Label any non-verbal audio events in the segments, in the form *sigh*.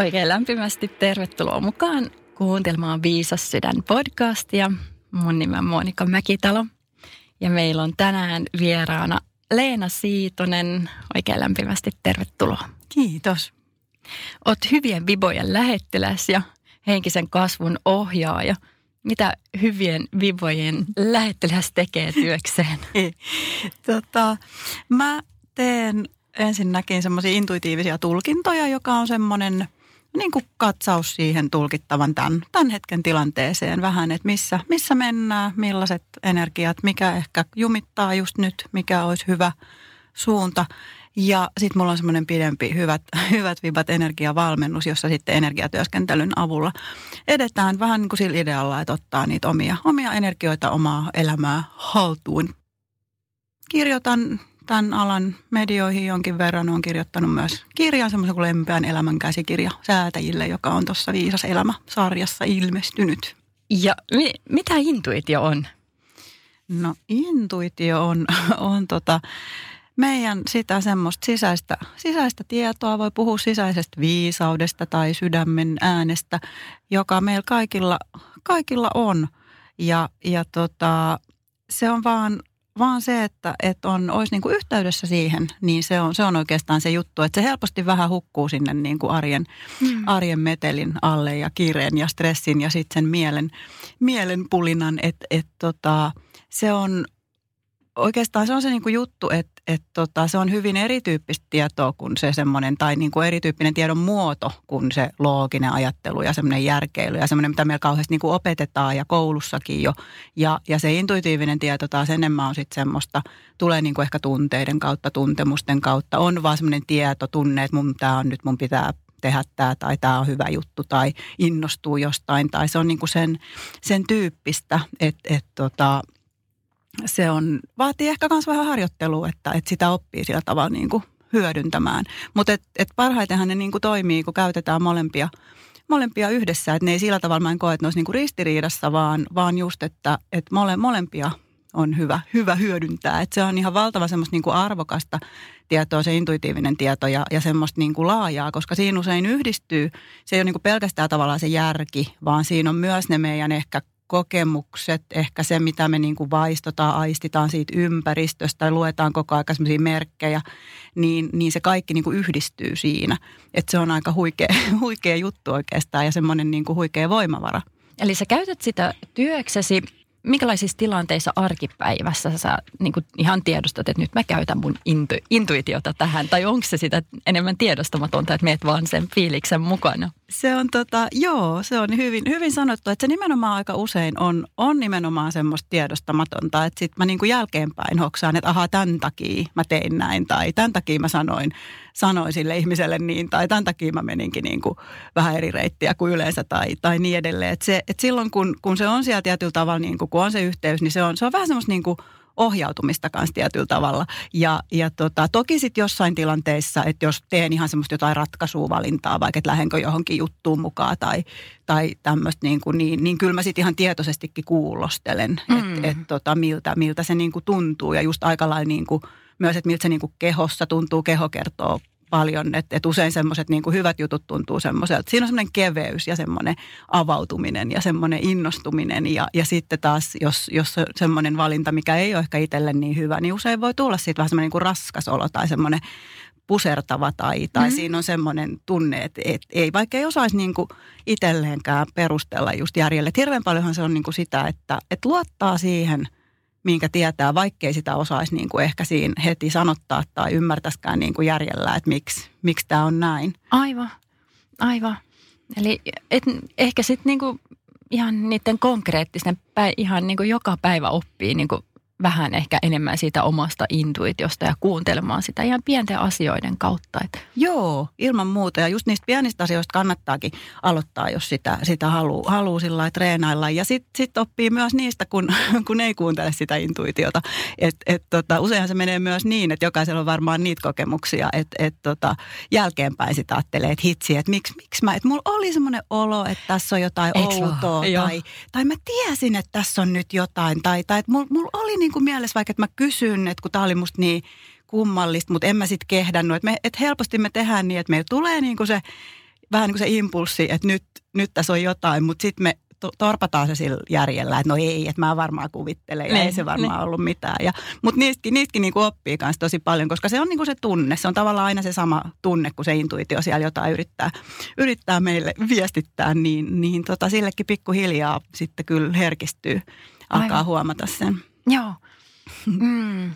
Oikein lämpimästi tervetuloa mukaan kuuntelemaan Viisas sydän podcastia. Mun nimi on Monika Mäkitalo ja meillä on tänään vieraana Leena Siitonen. Oikein lämpimästi tervetuloa. Kiitos. Oot hyvien vibojen lähettiläs ja henkisen kasvun ohjaaja. Mitä hyvien vibojen lähettiläs tekee työkseen? *laughs* tota, mä teen ensinnäkin semmoisia intuitiivisia tulkintoja, joka on semmoinen niin kuin katsaus siihen tulkittavan tämän, tämän hetken tilanteeseen vähän, että missä, missä mennään, millaiset energiat, mikä ehkä jumittaa just nyt, mikä olisi hyvä suunta. Ja sitten mulla on semmoinen pidempi hyvät, *laughs* hyvät vibat energiavalmennus, jossa sitten energiatyöskentelyn avulla edetään vähän niin kuin sillä idealla, että ottaa niitä omia, omia energioita, omaa elämää haltuun. Kirjoitan tämän alan medioihin jonkin verran. Olen kirjoittanut myös kirjan, semmoisen kuin Lempeän elämän käsikirja säätäjille, joka on tuossa Viisas elämä-sarjassa ilmestynyt. Ja mi- mitä intuitio on? No intuitio on, *laughs* on tota, meidän sitä semmoista sisäistä, sisäistä tietoa, voi puhua sisäisestä viisaudesta tai sydämen äänestä, joka meillä kaikilla, kaikilla on. Ja, ja tota, se on vaan vaan se, että, että on, olisi niin kuin yhteydessä siihen, niin se on, se on oikeastaan se juttu, että se helposti vähän hukkuu sinne niin kuin arjen, mm. arjen metelin alle ja kiireen ja stressin ja sitten sen mielen, mielen pulinan, että et tota, se on oikeastaan se on se niin kuin juttu, että et tota, se on hyvin erityyppistä tietoa kuin se semmoinen, tai niin kuin erityyppinen tiedon muoto kuin se looginen ajattelu ja semmoinen järkeily ja semmoinen, mitä meillä kauheasti niin kuin opetetaan ja koulussakin jo. Ja, ja se intuitiivinen tieto taas enemmän on sitten semmoista, tulee niin kuin ehkä tunteiden kautta, tuntemusten kautta. On vaan semmoinen tieto, tunne, että mun, tämä on nyt, mun pitää tehdä tämä tai tämä on hyvä juttu tai innostuu jostain. Tai se on niin kuin sen, sen tyyppistä, että, että tota, se on, vaatii ehkä myös vähän harjoittelua, että, että sitä oppii sillä tavalla niin kuin hyödyntämään. Mutta et, et parhaitenhan ne niin kuin toimii, kun käytetään molempia, molempia yhdessä. Että ne ei sillä tavalla, mä en koe, että ne olisi niin kuin ristiriidassa, vaan, vaan just, että, että mole, molempia on hyvä, hyvä hyödyntää. Että se on ihan valtava semmoista niin kuin arvokasta tietoa, se intuitiivinen tieto ja, ja semmoista niin kuin laajaa, koska siinä usein yhdistyy, se ei ole niin kuin pelkästään tavallaan se järki, vaan siinä on myös ne meidän ehkä kokemukset, ehkä se, mitä me niin kuin vaistotaan, aistitaan siitä ympäristöstä luetaan koko ajan sellaisia merkkejä, niin, niin se kaikki niin kuin yhdistyy siinä. Että se on aika huikea, *laughs* huikea juttu oikeastaan ja semmoinen niin kuin huikea voimavara. Eli sä käytät sitä työksesi minkälaisissa tilanteissa arkipäivässä sä niin kuin ihan tiedostat, että nyt mä käytän mun intu, intuitiota tähän? Tai onko se sitä enemmän tiedostamatonta, että meet vaan sen fiiliksen mukana? Se on tota, joo, se on hyvin, hyvin sanottu, että se nimenomaan aika usein on, on nimenomaan semmoista tiedostamatonta, että sitten mä niin kuin jälkeenpäin hoksaan, että ahaa, tämän takia mä tein näin tai tämän takia mä sanoin, sanoin sille ihmiselle niin tai tämän takia mä meninkin niin kuin vähän eri reittiä kuin yleensä tai, tai niin edelleen. Että se, että silloin kun, kun se on siellä tietyllä tavalla, niin kuin, kun on se yhteys, niin se on, se on vähän semmoista niin kuin ohjautumista kanssa tietyllä tavalla. Ja, ja tota, toki sitten jossain tilanteissa, että jos teen ihan semmoista jotain ratkaisua valintaa, vaikka että lähdenkö johonkin juttuun mukaan tai, tai tämmöistä, niin, kuin, niin, niin kyllä mä sitten ihan tietoisestikin kuulostelen, mm. että et, tota, miltä, miltä se niin kuin tuntuu. Ja just aika lailla niin kuin, myös, että miltä se niin kuin kehossa tuntuu, keho kertoo paljon, että, että usein semmoiset niin hyvät jutut tuntuu semmoiselta. Siinä on semmoinen keveys ja semmoinen avautuminen ja semmoinen innostuminen ja, ja sitten taas, jos, jos semmoinen valinta, mikä ei ole ehkä itselle niin hyvä, niin usein voi tulla siitä vähän semmoinen niin raskas olo tai semmoinen pusertava tai, tai mm-hmm. siinä on semmoinen tunne, että, että ei, vaikka ei osaisi niin kuin itselleenkään perustella just järjelle. Että hirveän paljonhan se on niin kuin sitä, että, että luottaa siihen – minkä tietää, vaikkei sitä osaisi niin kuin ehkä siinä heti sanottaa tai ymmärtäisikään niin kuin järjellä, että miksi, miksi tämä on näin. Aivan, aivan. Eli et, ehkä sitten niinku ihan niiden konkreettisten, ihan niinku joka päivä oppii niinku vähän ehkä enemmän siitä omasta intuitiosta ja kuuntelemaan sitä ihan pienten asioiden kautta. Että. Joo, ilman muuta. Ja just niistä pienistä asioista kannattaakin aloittaa, jos sitä, sitä haluaa haluu sillä treenailla. Ja sitten sit oppii myös niistä, kun, *laughs* kun ei kuuntele sitä intuitiota. Et, et tota, useinhan se menee myös niin, että jokaisella on varmaan niitä kokemuksia, että et tota, jälkeenpäin sitä ajattelee, että hitsi, että miksi, miksi mä, että mulla oli semmoinen olo, että tässä on jotain Eiks outoa. Tai, tai mä tiesin, että tässä on nyt jotain. Tai, tai että mulla mul oli niin kuin mielessä vaikka, että mä kysyn, että kun tää oli musta niin kummallista, mutta en mä sitten kehdannut. Että, me, että helposti me tehdään niin, että meillä tulee niin kuin se vähän niin kuin se impulssi, että nyt, nyt tässä on jotain, mutta sitten me torpataan se sillä järjellä, että no ei, että mä varmaan kuvittelen ja ne, ei se varmaan ne. ollut mitään. Ja, mutta niistäkin, niistäkin niin kuin oppii myös tosi paljon, koska se on niin kuin se tunne. Se on tavallaan aina se sama tunne, kun se intuitio siellä jotain yrittää, yrittää meille viestittää, niin, niin tota, sillekin pikkuhiljaa sitten kyllä herkistyy, alkaa Aivan. huomata sen. Joo. Mm.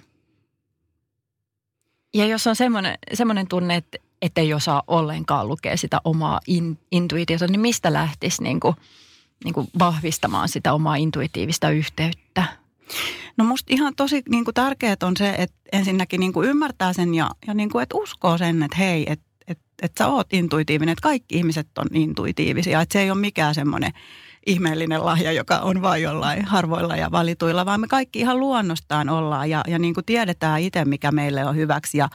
Ja jos on semmoinen, semmoinen tunne, että, että ei osaa ollenkaan lukea sitä omaa in, intuitiota, niin mistä lähtisi niin kuin, niin kuin vahvistamaan sitä omaa intuitiivista yhteyttä? No musta ihan tosi niin kuin tärkeää on se, että ensinnäkin niin kuin ymmärtää sen ja, ja niin kuin, että uskoo sen, että hei, että, että, että sä oot intuitiivinen, että kaikki ihmiset on intuitiivisia, että se ei ole mikään semmoinen ihmeellinen lahja, joka on vain jollain harvoilla ja valituilla, vaan me kaikki ihan luonnostaan ollaan ja, ja niin kuin tiedetään itse, mikä meille on hyväksi ja,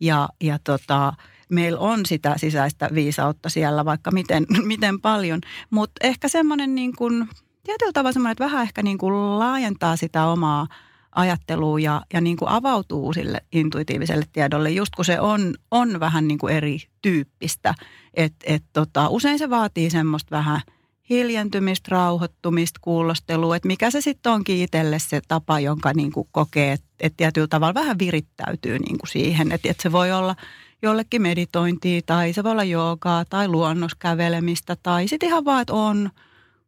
ja, ja tota, meillä on sitä sisäistä viisautta siellä vaikka miten, *laughs* miten paljon, mutta ehkä semmoinen niin kuin, tietyllä tavalla semmoinen, että vähän ehkä niin kuin laajentaa sitä omaa ajattelua ja, ja niin kuin avautuu sille intuitiiviselle tiedolle, just kun se on, on vähän niin kuin erityyppistä. Et, et tota, usein se vaatii semmoista vähän – hiljentymistä, rauhoittumista, kuulostelua, että mikä se sitten onkin itselle se tapa, jonka niin kuin kokee, että, että tietyllä tavalla vähän virittäytyy niin kuin siihen, että, että se voi olla jollekin meditointia tai se voi olla joogaa tai luonnoskävelemistä tai sitten ihan vaan, että on,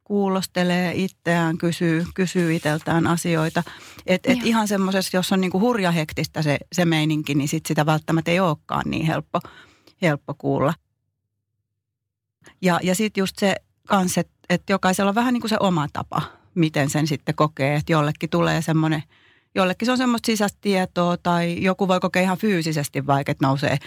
kuulostelee itseään, kysyy, kysyy itseltään asioita. Että et ihan semmoisessa, jos on niinku hurja hektistä se, se meininki, niin sit sitä välttämättä ei olekaan niin helppo, helppo kuulla. Ja, ja sitten just se, kanssa, että, että jokaisella on vähän niin kuin se oma tapa, miten sen sitten kokee. Että jollekin tulee semmoinen, jollekin se on semmoista sisäistä tietoa tai joku voi kokea ihan fyysisesti vaikka, että nousee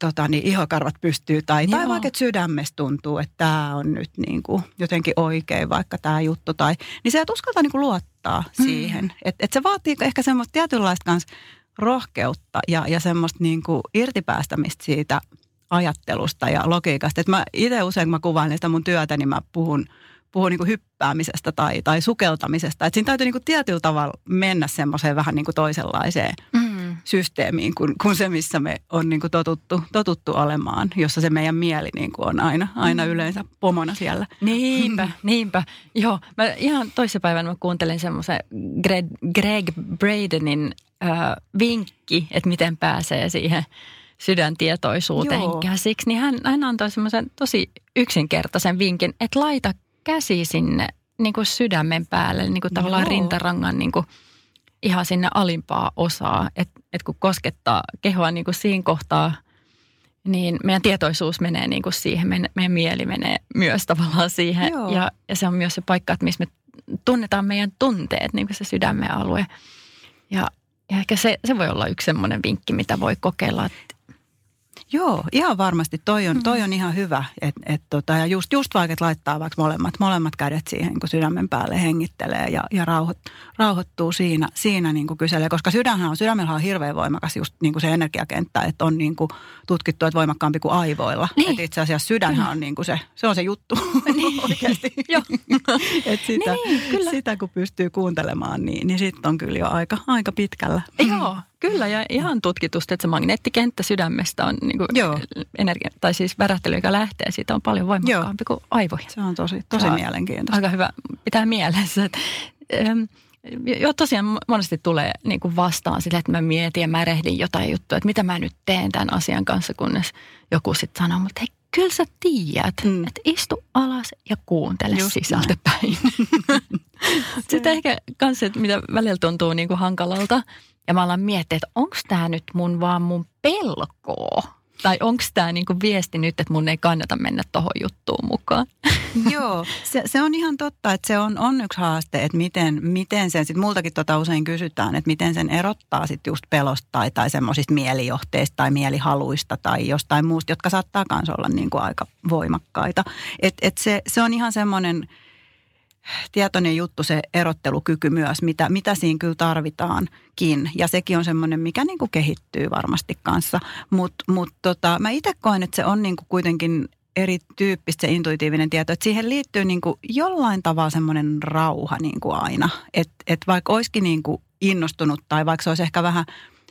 tota, niin ihokarvat pystyy tai, tai vaikka että sydämestä tuntuu, että tämä on nyt niin kuin jotenkin oikein vaikka tämä juttu. Tai, niin se, että uskaltaa niin kuin luottaa mm. siihen. Että et se vaatii ehkä semmoista tietynlaista kanssa rohkeutta ja, ja semmoista niin kuin irtipäästämistä siitä – ajattelusta ja logiikasta. Että mä itse usein, kun mä kuvaan sitä mun työtä, niin mä puhun, puhun niin kuin hyppäämisestä tai, tai sukeltamisesta. Että siinä täytyy niin kuin tietyllä tavalla mennä semmoiseen vähän niin kuin toisenlaiseen mm. systeemiin kuin, kuin se, missä me on niin kuin totuttu, totuttu olemaan, jossa se meidän mieli niin kuin on aina, aina mm. yleensä pomona siellä. Niinpä, niinpä. Joo, mä ihan toissapäivänä mä kuuntelin semmoisen Greg, Greg Bradenin äh, vinkki, että miten pääsee siihen – sydäntietoisuuteen Joo. käsiksi, niin hän, hän antoi semmoisen tosi yksinkertaisen vinkin, että laita käsi sinne niin kuin sydämen päälle, niin kuin tavallaan Joo. rintarangan niin kuin ihan sinne alimpaa osaa. Että et kun koskettaa kehoa niin kuin siinä kohtaa, niin meidän tietoisuus menee niin kuin siihen, meidän, meidän mieli menee myös tavallaan siihen. Ja, ja se on myös se paikka, että missä me tunnetaan meidän tunteet, niin kuin se sydämen alue. Ja, ja ehkä se, se voi olla yksi semmoinen vinkki, mitä voi kokeilla, että Joo, ihan varmasti. Toi on, toi mm. on ihan hyvä. Et, et tota, ja just, just vaikka, laittaa vaikka molemmat, molemmat kädet siihen, kun sydämen päälle hengittelee ja, ja rauhoit, rauhoittuu siinä, siinä niin kuin kyselee. Koska sydänhän on, sydämellä on hirveän voimakas just niin kuin se energiakenttä, että on niin kuin tutkittu, että voimakkaampi kuin aivoilla. Niin. Että itse asiassa sydänhän on niin kuin se, se on se juttu niin. *laughs* oikeasti. Joo. *laughs* Et sitä, niin, kyllä. sitä kun pystyy kuuntelemaan, niin, niin sitten on kyllä jo aika, aika pitkällä. Joo, Kyllä, ja ihan tutkitusti, että se magneettikenttä sydämestä on niin kuin Joo. energia, tai siis värähtely, joka lähtee siitä, on paljon voimakkaampi Joo. kuin aivoihin. Se on tosi, tosi on mielenkiintoista. Aika hyvä pitää mielessä, että ähm, Joo, tosiaan monesti tulee niin kuin vastaan sille, että mä mietin ja mä rehdin jotain juttua, että mitä mä nyt teen tämän asian kanssa, kunnes joku sitten sanoo, mutta hei, kyllä sä tiedät, mm. että istu alas ja kuuntele Just sisältöpäin. *laughs* sitten ehkä kanssa, että mitä välillä tuntuu niin kuin hankalalta, ja mä alan miettiä, että onko tämä nyt mun vaan mun pelkoa? Tai onko tämä niinku viesti nyt, että mun ei kannata mennä tuohon juttuun mukaan? *laughs* Joo, se, se on ihan totta, että se on, on yksi haaste, että miten, miten sen, sitten multakin tota usein kysytään, että miten sen erottaa sitten just pelosta tai, tai semmoisista mielijohteista tai mielihaluista tai jostain muusta, jotka saattaa myös olla niin kuin aika voimakkaita. Et, et se, se on ihan semmoinen tietoinen juttu se erottelukyky myös, mitä, mitä siinä kyllä tarvitaankin. Ja sekin on semmoinen, mikä niin kuin kehittyy varmasti kanssa. Mutta mut tota, mä itse koen, että se on niin kuin kuitenkin erityyppistä se intuitiivinen tieto, että siihen liittyy niin kuin jollain tavalla semmoinen rauha niin kuin aina. Että et vaikka olisikin niin kuin innostunut tai vaikka se olisi ehkä vähän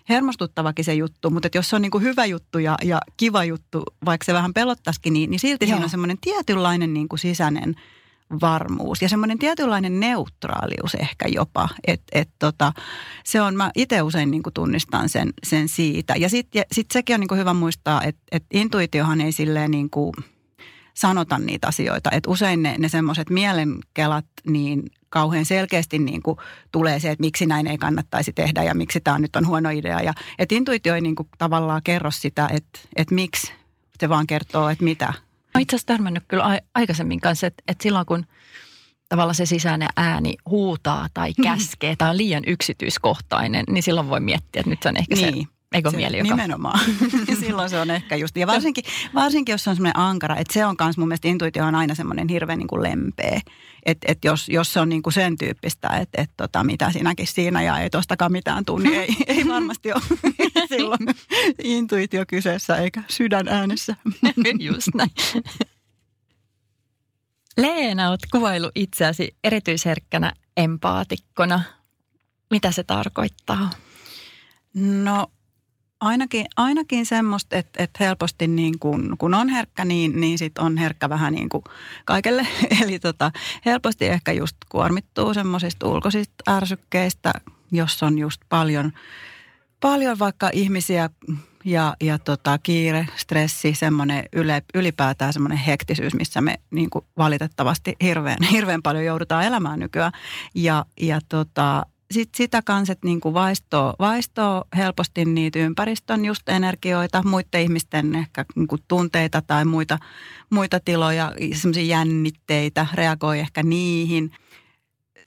hermostuttavakin se juttu, mutta että jos se on niin kuin hyvä juttu ja, ja kiva juttu, vaikka se vähän pelottaisikin, niin, niin silti Joo. siinä on semmoinen tietynlainen niin kuin sisäinen – varmuus ja semmoinen tietynlainen neutraalius ehkä jopa. Että et tota, se on, mä itse usein niin kuin tunnistan sen, sen siitä. Ja sitten sit sekin on niin kuin hyvä muistaa, että et intuitiohan ei silleen niin kuin sanota niitä asioita. Että usein ne, ne semmoiset mielenkelat niin kauhean selkeästi niin kuin tulee se, että miksi näin ei kannattaisi tehdä ja miksi tämä nyt on huono idea. Ja, että intuitio ei niin kuin tavallaan kerro sitä, että, että miksi, se vaan kertoo, että mitä Olen itse asiassa törmännyt kyllä aikaisemmin kanssa, että, että silloin kun tavallaan se sisäinen ääni huutaa tai mm. käskee tai on liian yksityiskohtainen, niin silloin voi miettiä, että nyt se on ehkä niin. se Eikö mieli, joka... Nimenomaan. *laughs* Silloin se on ehkä just. Ja varsinkin, varsinkin jos se on semmoinen ankara, että se on myös mun mielestä intuitio on aina semmoinen hirveän niin kuin lempeä. Että et jos, jos se on niin kuin sen tyyppistä, että et tota, mitä sinäkin siinä ja ei tostakaan mitään tunni, niin ei, *laughs* ei varmasti ole *laughs* silloin intuitio kyseessä eikä sydän äänessä. just näin. Leena, olet kuvailu itseäsi erityisherkkänä empaatikkona. Mitä se tarkoittaa? No ainakin, ainakin semmoista, että, että helposti niin kun, kun on herkkä, niin, niin sit on herkkä vähän niin kuin kaikelle. *laughs* Eli tota, helposti ehkä just kuormittuu semmoisista ulkoisista ärsykkeistä, jos on just paljon, paljon vaikka ihmisiä ja, ja tota, kiire, stressi, semmoinen yle, ylipäätään semmoinen hektisyys, missä me niin kuin valitettavasti hirveän, *laughs* hirveän paljon joudutaan elämään nykyään. Ja, ja tota, sit sitä kanssa, että niinku vaistoo, vaistoo helposti niitä ympäristön just energioita, muiden ihmisten ehkä niinku tunteita tai muita, muita tiloja, semmoisia jännitteitä, reagoi ehkä niihin.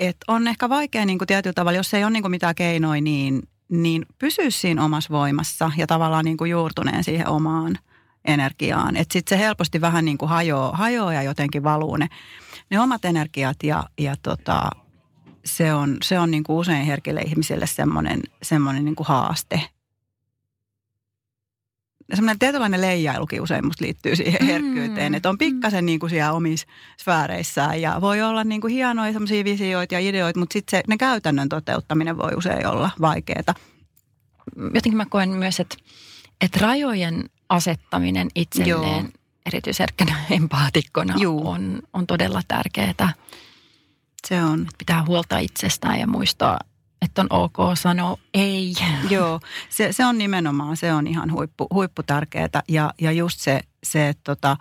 Et on ehkä vaikea niinku tietyllä tavalla, jos ei ole niinku mitään keinoja, niin, niin pysyä siinä omassa voimassa ja tavallaan niinku juurtuneen siihen omaan energiaan. Että sitten se helposti vähän niin kuin hajoaa, hajoaa ja jotenkin valuu ne, ne omat energiat ja, ja tota, se on, se on niin kuin usein herkille ihmisille semmoinen, semmoinen niin kuin haaste. Semmoinen tietynlainen leijailukin usein musta liittyy siihen mm. herkkyyteen, mm. että on pikkasen niin kuin siellä omissa sfääreissään ja voi olla niin kuin hienoja semmoisia visioita ja ideoita, mutta sitten ne käytännön toteuttaminen voi usein olla vaikeaa. Jotenkin mä koen myös, että, että rajojen asettaminen itselleen Joo. erityisherkkänä *laughs* empaatikkona on, on todella tärkeää. Se on. Pitää huolta itsestään ja muistaa, että on ok sanoa ei. *laughs* Joo, se, se on nimenomaan, se on ihan huippu, huippu tärkeää. Ja, ja just se, se että tota,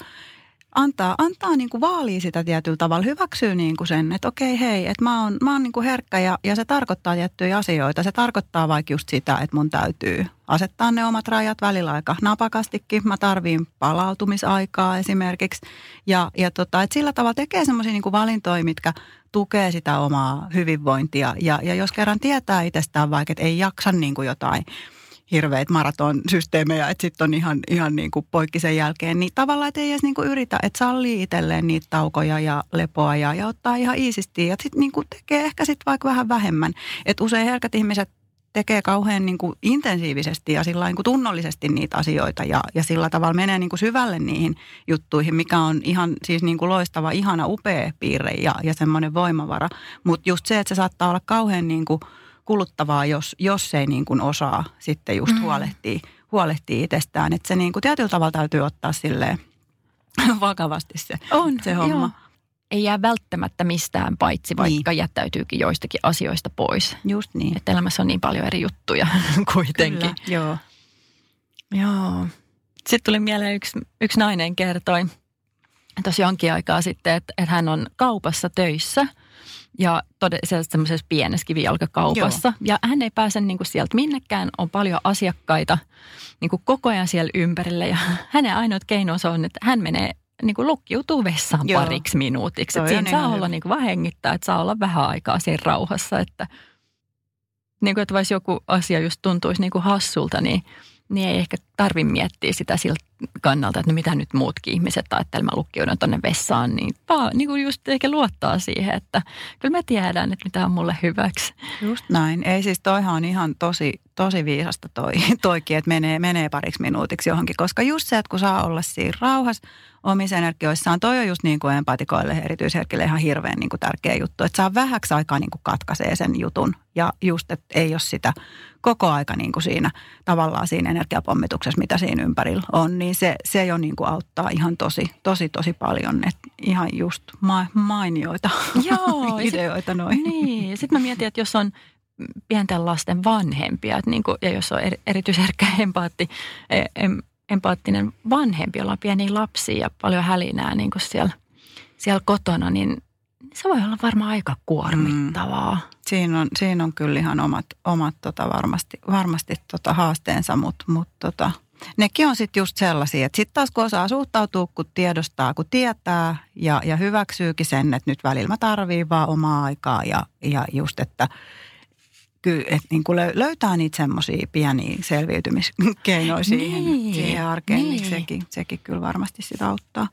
antaa, antaa niin kuin vaalia sitä tietyllä tavalla, hyväksyy niin kuin sen, että okei hei, että mä oon, mä oon niin kuin herkkä ja, ja se tarkoittaa tiettyjä asioita. Se tarkoittaa vaikka just sitä, että mun täytyy asettaa ne omat rajat välillä aika napakastikin. Mä tarviin palautumisaikaa esimerkiksi ja, ja tota, että sillä tavalla tekee semmoisia niin valintoja, mitkä tukee sitä omaa hyvinvointia ja, ja jos kerran tietää itsestään vaikka, että ei jaksa niin kuin jotain – hirveitä maratonsysteemejä, että sitten on ihan, ihan niin kuin poikki sen jälkeen, niin tavallaan, että ei edes niin kuin yritä, että sallii itselleen niitä taukoja ja lepoa ja, ja ottaa ihan iisisti ja sitten niin kuin tekee ehkä sitten vaikka vähän vähemmän. Että usein herkät ihmiset tekee kauhean niin kuin intensiivisesti ja sillä niin kuin tunnollisesti niitä asioita ja, ja sillä tavalla menee niin kuin syvälle niihin juttuihin, mikä on ihan siis niin kuin loistava, ihana, upea piirre ja, ja semmoinen voimavara. Mutta just se, että se saattaa olla kauhean niin kuin – kuluttavaa, jos, jos ei niin kuin osaa sitten just mm. huolehtia, huolehtia itsestään. Että se niin kuin tietyllä tavalla täytyy ottaa silleen *laughs* vakavasti se, on, se homma. Joo. Ei jää välttämättä mistään paitsi, vaikka niin. jättäytyykin joistakin asioista pois. Just niin. Että elämässä on niin paljon eri juttuja *laughs* kuitenkin. Kyllä, joo. Joo. Sitten tuli mieleen yksi, yksi nainen kertoi tuossa jonkin aikaa sitten, että, että hän on kaupassa töissä – ja todella semmoisessa pienessä kivijalkakaupassa. Joo. Ja hän ei pääse niin kuin sieltä minnekään, on paljon asiakkaita niin kuin koko ajan siellä ympärillä. Ja *laughs* hänen ainoat keinonsa on, että hän menee niin kuin lukkiutuu vessaan Joo. pariksi minuutiksi. Että siinä saa olla niin kuin vähän hengittää, että saa olla vähän aikaa siinä rauhassa. Että, niin kuin, että vaikka joku asia just tuntuisi niin kuin hassulta, niin – niin ei ehkä tarvi miettiä sitä siltä kannalta, että no mitä nyt muutkin ihmiset ajattelee, mä lukkiudun tuonne vessaan, niin vaan niin kuin just ehkä luottaa siihen, että kyllä mä tiedän, että mitä on mulle hyväksi. Just näin. Ei siis toihan on ihan tosi, tosi viisasta toi, toikin, että menee, menee pariksi minuutiksi johonkin, koska just se, että kun saa olla siinä rauhassa, omissa energioissaan. Toi on just niin kuin empatikoille, erityisherkille ihan hirveän niin kuin tärkeä juttu, että saa vähäksi aikaa niin kuin katkaisee sen jutun ja just, että ei ole sitä koko aika niin kuin siinä tavallaan siinä energiapommituksessa, mitä siinä ympärillä on, niin se, se jo niin kuin auttaa ihan tosi, tosi, tosi paljon. Että ihan just ma- mainioita *laughs* Joo, ideoita sit, noin. Niin, sitten mä mietin, että jos on pienten lasten vanhempia, että niin kuin, ja jos on erityisherkkä empaatti, em, empaattinen vanhempi, jolla on pieniä lapsia ja paljon hälinää niin kuin siellä, siellä kotona, niin se voi olla varmaan aika kuormittavaa. Mm. Siinä, on, siinä on kyllä ihan omat, omat tota varmasti, varmasti tota haasteensa, mutta mut tota, nekin on sitten just sellaisia, että sitten taas kun osaa suhtautua, kun tiedostaa, kun tietää ja, ja hyväksyykin sen, että nyt välillä mä tarviin vaan omaa aikaa ja, ja just, että – kyllä, että niin kuin löytää niitä semmoisia pieniä selviytymiskeinoja siihen, niin, siihen arkeen, niin. niin sekin, sekin kyllä varmasti sitä auttaa.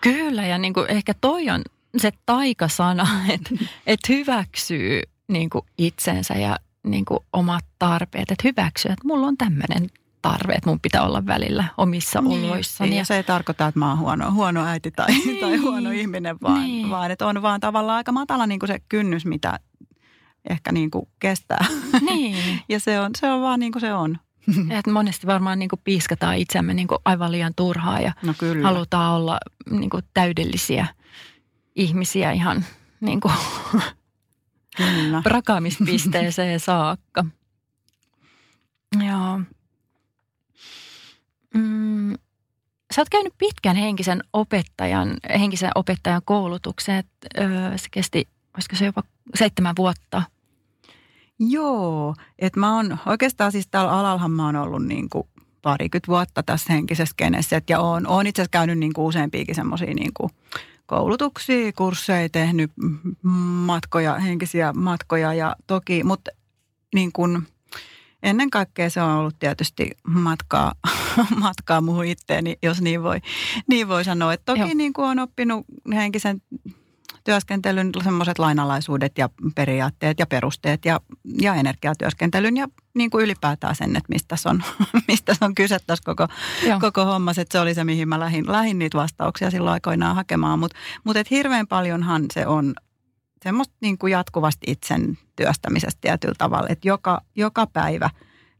Kyllä, ja niin kuin ehkä toi on se taikasana, *laughs* että, että hyväksyy niin kuin itsensä ja niin kuin omat tarpeet, että hyväksyy, että mulla on tämmöinen tarve, että mun pitää olla välillä omissa niin, oloissani. Niin, ja se ei tarkoita, että mä oon huono, huono äiti tai, niin, tai huono ihminen, vaan, niin. vaan että on vaan tavallaan aika matala niin kuin se kynnys, mitä ehkä niin kuin kestää. Niin. *laughs* ja se on, se on vaan niin kuin se on. *laughs* Et monesti varmaan niin kuin piiskataan itseämme niin kuin aivan liian turhaa ja no kyllä. halutaan olla niin kuin täydellisiä ihmisiä ihan niin kuin kyllä. rakamispisteeseen *laughs* saakka. Joo. Mm. Sä oot käynyt pitkän henkisen opettajan, henkisen opettajan koulutuksen. Öö, se kesti, olisiko se jopa seitsemän vuotta – Joo, että mä oon oikeastaan siis täällä alallahan mä oon ollut niin kuin parikymmentä vuotta tässä henkisessä kenessä. Ja oon, oon itse asiassa käynyt niin kuin useampiakin semmoisia niin kuin koulutuksia, kursseja, tehnyt matkoja, henkisiä matkoja ja toki, mutta niin kuin ennen kaikkea se on ollut tietysti matkaa, *laughs* matkaa muuhun itteeni, jos niin voi, niin voi sanoa. Et toki niin kuin on oppinut henkisen työskentelyn semmoiset lainalaisuudet ja periaatteet ja perusteet ja, ja energiatyöskentelyn ja niin kuin ylipäätään sen, että mistä on, *laughs* mistä on kyse tässä koko, koko hommassa. Että se oli se, mihin mä lähdin, lähdin niitä vastauksia silloin aikoinaan hakemaan. Mutta mut et hirveän paljonhan se on semmoista niin kuin jatkuvasti itsen työstämisestä tietyllä tavalla, että joka, joka päivä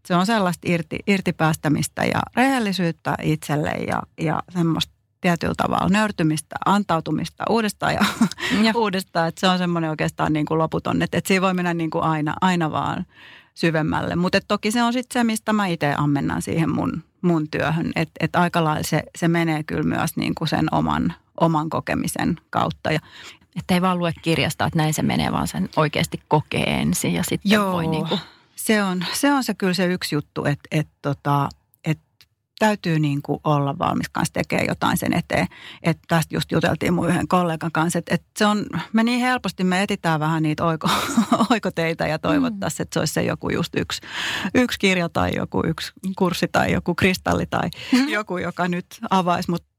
se on sellaista irti, irtipäästämistä ja rehellisyyttä itselle ja, ja semmoista tietyllä tavalla nöyrtymistä, antautumista uudestaan ja, *laughs* ja. uudestaan. Että se on semmoinen oikeastaan niin kuin loputon, että, että siinä voi mennä niin kuin aina, aina vaan syvemmälle. Mutta toki se on sitten se, mistä mä itse ammennan siihen mun, mun työhön. Että et aika lailla se, se menee kyllä myös niin kuin sen oman, oman kokemisen kautta. Ja, että ei vaan lue kirjasta, että näin se menee, vaan sen oikeasti kokee ensin ja sitten Joo, voi niin kuin... se, on, se on se kyllä se yksi juttu, että, että tota, täytyy niin kuin olla valmis kanssa tekemään jotain sen eteen. Että tästä just juteltiin mun yhden kollegan kanssa, että, että se on, me niin helposti me etitään vähän niitä oiko, *laughs* oikoteitä ja toivottaisiin, että se olisi se joku just yksi, yksi kirja tai joku yksi kurssi tai joku kristalli tai mm. joku, joka nyt avaisi. Mutta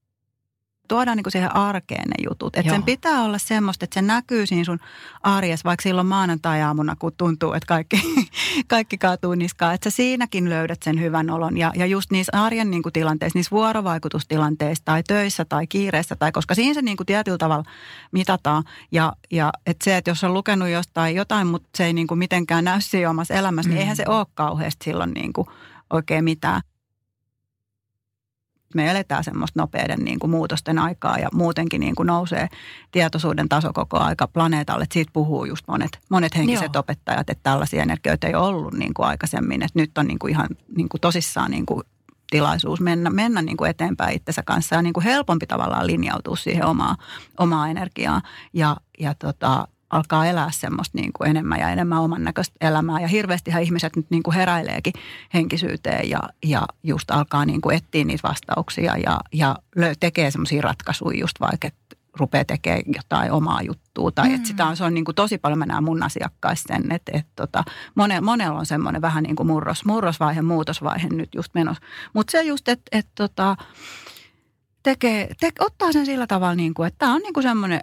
tuodaan niin kuin siihen arkeen ne jutut. Että sen pitää olla semmoista, että se näkyy siinä sun arjessa, vaikka silloin maanantai-aamuna, kun tuntuu, että kaikki, *laughs* kaikki kaatuu niskaan. Että sä siinäkin löydät sen hyvän olon. Ja, ja just niissä arjen niin kuin tilanteissa, niissä vuorovaikutustilanteissa tai töissä tai kiireessä, tai koska siinä se niin kuin tietyllä tavalla mitataan. Ja, ja että se, että jos on lukenut jostain jotain, mutta se ei niin kuin mitenkään näy siinä omassa elämässä, mm. niin eihän se ole kauheasti silloin niin kuin oikein mitään me eletään semmoista nopeiden niin kuin muutosten aikaa ja muutenkin niin kuin nousee tietoisuuden taso koko aika planeetalle. Että siitä puhuu just monet, monet henkiset Joo. opettajat, että tällaisia energioita ei ollut niin kuin aikaisemmin. Että nyt on niin kuin ihan niin kuin tosissaan niin kuin tilaisuus mennä, mennä niin kuin eteenpäin itsensä kanssa ja niin kuin helpompi tavallaan linjautua siihen omaa, omaa energiaa. Ja, ja tota, alkaa elää semmoista niin kuin enemmän ja enemmän oman näköistä elämää. Ja hirveästihän ihmiset nyt niin kuin heräileekin henkisyyteen ja, ja just alkaa niin kuin etsiä niitä vastauksia ja, ja tekee semmoisia ratkaisuja just vaikka, että rupeaa tekemään jotain omaa juttua. Tai mm. että sitä on, se on niin kuin tosi paljon, mä näen mun asiakkaissa sen, että, että tota, mone, monella on semmoinen vähän niin kuin murros, murrosvaihe, muutosvaihe nyt just menossa. Mutta se just, että, että tota, tekee, te, ottaa sen sillä tavalla, niin kuin, että tämä on niin kuin semmoinen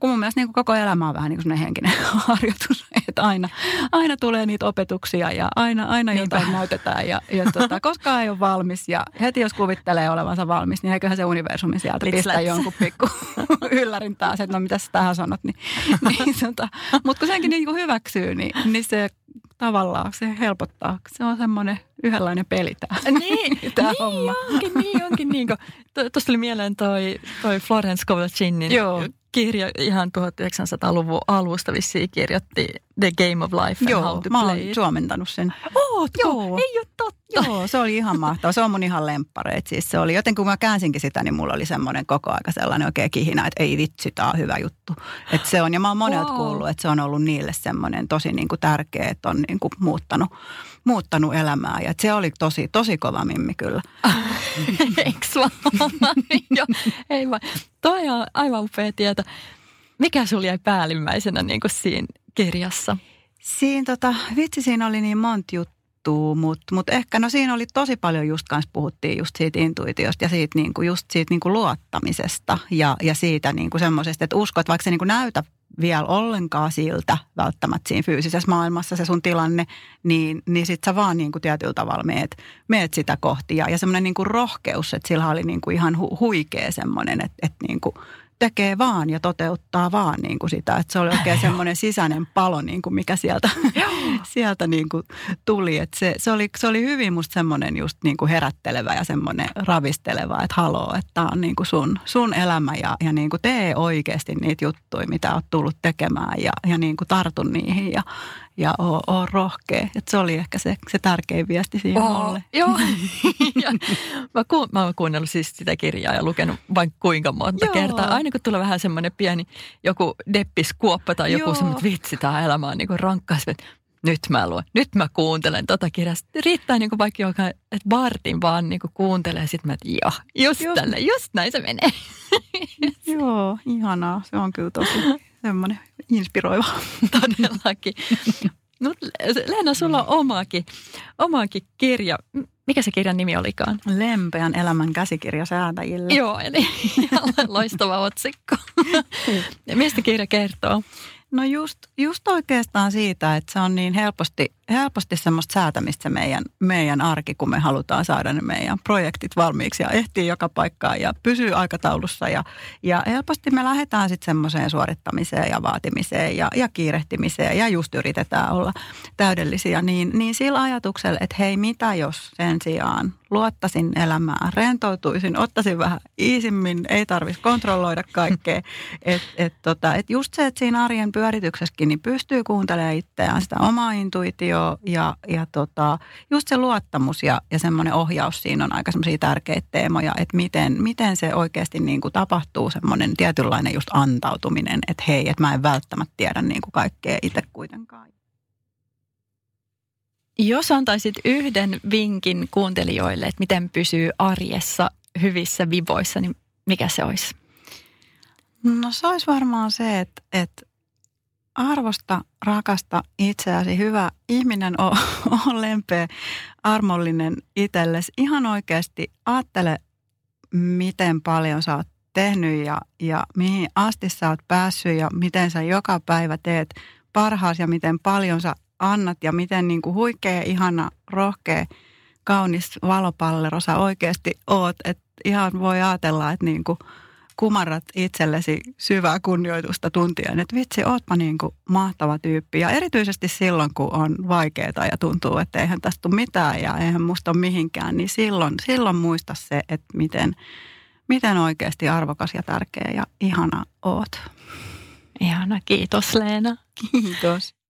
kun mun mielestä niin kuin koko elämä on vähän niin kuin henkinen *laughs* harjoitus, että aina, aina tulee niitä opetuksia ja aina, aina jotain näytetään ja, ja tota, koskaan ei ole valmis ja heti jos kuvittelee olevansa valmis, niin eiköhän se universumi sieltä Let's pistää jonkun pikku *laughs* yllärin taas, että no mitä sä tähän sanot. Niin, *laughs* niin, tota, mutta kun senkin niin kuin hyväksyy, niin, niin se tavallaan se helpottaa. Se on semmoinen yhdenlainen peli tämä, niin, tämä niin homma. Onkin, niin onkin. Niin Tuosta tuli mieleen toi, toi Florence Kovacinin Joo kirja ihan 1900-luvun alusta vissiin kirjoitti The Game of Life and Joo, How to mä Play oon suomentanut sen. Ootko? Joo. Ei ole totta. Joo, se oli ihan mahtava. Se on mun ihan lemppareet. Siis se oli, joten kun mä käänsinkin sitä, niin mulla oli semmoinen koko aika sellainen oikein kihinä, että ei vitsi, tämä on hyvä juttu. Että se on, ja mä oon monelta wow. kuullut, että se on ollut niille semmoinen tosi niin kuin tärkeä, että on niin kuin muuttanut, muuttanut elämää. Ja se oli tosi, tosi kova mimmi kyllä. *laughs* Eikö Joo, ei vaan. Toi on aivan upea tieto. Mikä sulla jäi päällimmäisenä niin kuin siinä kirjassa? Siinä tota, vitsi siinä oli niin monta juttua, mutta mut ehkä no siinä oli tosi paljon just kanssa puhuttiin just siitä intuitiosta ja siitä niinku, just siitä niinku luottamisesta ja, ja siitä niinku semmoisesta, että uskot, vaikka se niinku näytä vielä ollenkaan siltä välttämättä siinä fyysisessä maailmassa se sun tilanne, niin, niin sit sä vaan niin kuin tietyllä tavalla meet, meet sitä kohti. Ja, ja semmoinen niin rohkeus, että sillä oli niin kuin ihan hu, huikea semmoinen, että, että niin kuin tekee vaan ja toteuttaa vaan niin kuin sitä. Että se oli oikein *laughs* semmoinen sisäinen palo, niin kuin mikä sieltä, *laughs* sieltä niin kuin tuli. Että se, se, oli, se oli hyvin musta semmoinen just niin kuin herättelevä ja semmoinen ravisteleva, että haloo, että tämä on niin kuin sun, sun elämä ja, ja niin kuin tee oikeasti niitä juttuja, mitä oot tullut tekemään ja, ja niin kuin tartun niihin ja, ja oo, oo rohkea. Et se oli ehkä se, se tärkein viesti siihen oh, mulle. Joo. *laughs* ja mä, ku, mä oon kuunnellut siis sitä kirjaa ja lukenut vain kuinka monta joo. kertaa. Aina kun tulee vähän semmoinen pieni joku deppiskuoppa tai joku semmoinen, vitsi, tämä elämä on niin rankkaa. Nyt mä luen, nyt mä kuuntelen tota kirjaa. Sitten riittää niin kuin vaikka joka, että Bartin vaan niin kuin kuuntelee. Sitten mä, että joo, just, just tälle, just näin se menee. *laughs* joo, ihanaa. Se on kyllä tosi semmoinen inspiroiva. *laughs* Todellakin. No, Leena, sulla on omaakin, omaakin kirja. Mikä se kirjan nimi olikaan? Lempeän elämän käsikirja säätäjille. Joo, eli *laughs* loistava otsikko. Mistä kirja kertoo? No just, just oikeastaan siitä, että se on niin helposti, helposti semmoista säätämistä meidän, meidän arki, kun me halutaan saada ne meidän projektit valmiiksi ja ehtii joka paikkaan ja pysyy aikataulussa. Ja, ja helposti me lähdetään sitten semmoiseen suorittamiseen ja vaatimiseen ja, ja kiirehtimiseen ja just yritetään olla täydellisiä. Niin, niin sillä ajatuksella, että hei mitä jos sen sijaan luottaisin elämään, rentoutuisin, ottaisin vähän iisimmin, ei tarvitsisi kontrolloida kaikkea. *laughs* Että et tota, et just se, että siinä arjen pyörityksessäkin niin pystyy kuuntelemaan itseään sitä omaa intuitioa ja, ja tota, just se luottamus ja, ja semmoinen ohjaus siinä on aika semmoisia tärkeitä teemoja, että miten, miten se oikeasti niin kuin tapahtuu semmoinen tietynlainen just antautuminen, että hei, että mä en välttämättä tiedä niin kuin kaikkea itse kuitenkaan. Jos antaisit yhden vinkin kuuntelijoille, että miten pysyy arjessa hyvissä vivoissa, niin mikä se olisi? No se olisi varmaan se, että, että arvosta, rakasta itseäsi, hyvä ihminen on, *laughs* on lempeä, armollinen itsellesi. Ihan oikeasti ajattele, miten paljon sä oot tehnyt ja, ja mihin asti sä oot päässyt ja miten sä joka päivä teet parhaasi ja miten paljon sä annat ja miten niin kuin huikea, ihana, rohkea, kaunis valopallero sä oikeasti oot. Että ihan voi ajatella, että niin kuin kumarrat itsellesi syvää kunnioitusta tuntien, että vitsi, ootpa niin kuin mahtava tyyppi. Ja erityisesti silloin, kun on vaikeaa ja tuntuu, että eihän tästä tule mitään ja eihän musta ole mihinkään, niin silloin, silloin muista se, että miten, miten oikeasti arvokas ja tärkeä ja ihana oot. Ihana, kiitos Leena. Kiitos.